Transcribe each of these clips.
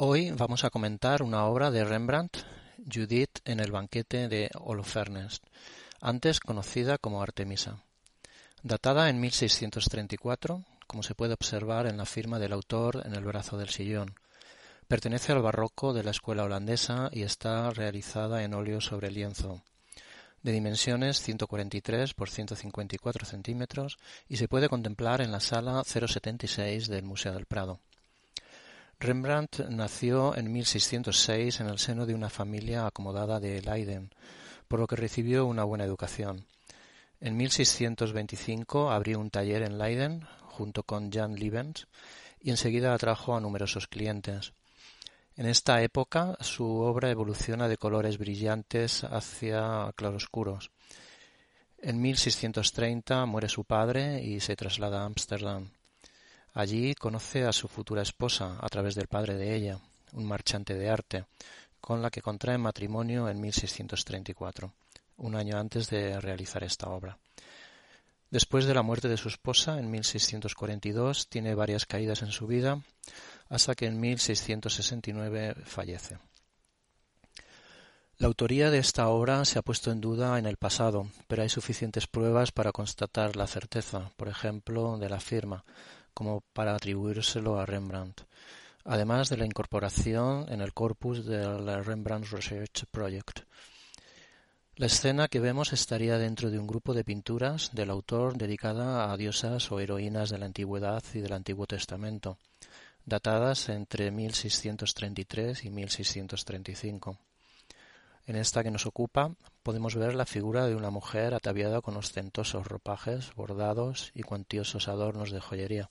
Hoy vamos a comentar una obra de Rembrandt, Judith en el banquete de Holofernes, antes conocida como Artemisa. Datada en 1634, como se puede observar en la firma del autor en el brazo del sillón. Pertenece al barroco de la escuela holandesa y está realizada en óleo sobre lienzo, de dimensiones 143 por 154 centímetros y se puede contemplar en la sala 076 del Museo del Prado. Rembrandt nació en 1606 en el seno de una familia acomodada de Leiden, por lo que recibió una buena educación. En 1625 abrió un taller en Leiden junto con Jan Liebens y enseguida atrajo a numerosos clientes. En esta época su obra evoluciona de colores brillantes hacia claroscuros. En 1630 muere su padre y se traslada a Ámsterdam. Allí conoce a su futura esposa a través del padre de ella, un marchante de arte, con la que contrae matrimonio en 1634, un año antes de realizar esta obra. Después de la muerte de su esposa en 1642 tiene varias caídas en su vida hasta que en 1669 fallece. La autoría de esta obra se ha puesto en duda en el pasado, pero hay suficientes pruebas para constatar la certeza, por ejemplo, de la firma, como para atribuírselo a Rembrandt, además de la incorporación en el corpus del Rembrandt Research Project. La escena que vemos estaría dentro de un grupo de pinturas del autor dedicada a diosas o heroínas de la Antigüedad y del Antiguo Testamento, datadas entre 1633 y 1635. En esta que nos ocupa podemos ver la figura de una mujer ataviada con ostentosos ropajes, bordados y cuantiosos adornos de joyería.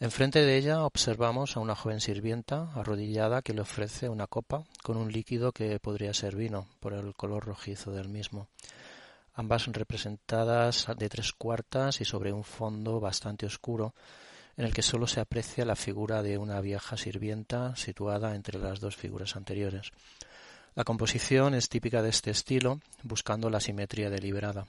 Enfrente de ella observamos a una joven sirvienta arrodillada que le ofrece una copa con un líquido que podría ser vino por el color rojizo del mismo, ambas representadas de tres cuartas y sobre un fondo bastante oscuro en el que sólo se aprecia la figura de una vieja sirvienta situada entre las dos figuras anteriores. La composición es típica de este estilo, buscando la simetría deliberada.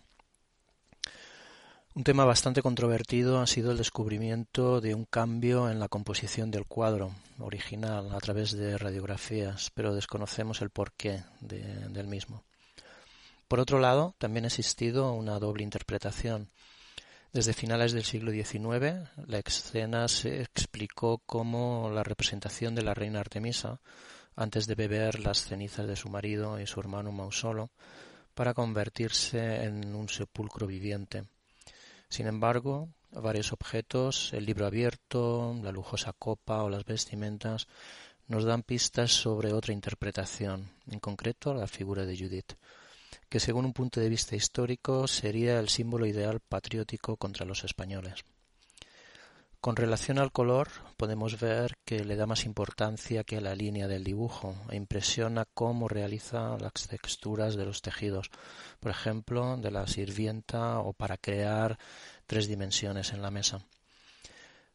Un tema bastante controvertido ha sido el descubrimiento de un cambio en la composición del cuadro original a través de radiografías, pero desconocemos el porqué de, del mismo. Por otro lado, también ha existido una doble interpretación. Desde finales del siglo XIX, la escena se explicó como la representación de la reina Artemisa antes de beber las cenizas de su marido y su hermano Mausolo para convertirse en un sepulcro viviente. Sin embargo, varios objetos, el libro abierto, la lujosa copa o las vestimentas, nos dan pistas sobre otra interpretación, en concreto la figura de Judith, que según un punto de vista histórico sería el símbolo ideal patriótico contra los españoles. Con relación al color, podemos ver que le da más importancia que a la línea del dibujo e impresiona cómo realiza las texturas de los tejidos, por ejemplo, de la sirvienta o para crear tres dimensiones en la mesa.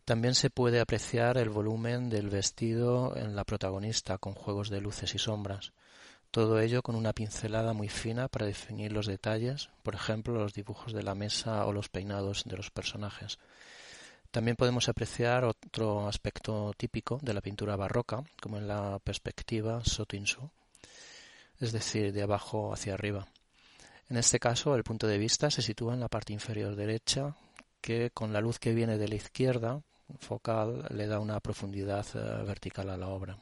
También se puede apreciar el volumen del vestido en la protagonista con juegos de luces y sombras. Todo ello con una pincelada muy fina para definir los detalles, por ejemplo, los dibujos de la mesa o los peinados de los personajes. También podemos apreciar otro aspecto típico de la pintura barroca, como en la perspectiva sotinsu, es decir, de abajo hacia arriba. En este caso, el punto de vista se sitúa en la parte inferior derecha, que con la luz que viene de la izquierda focal le da una profundidad eh, vertical a la obra.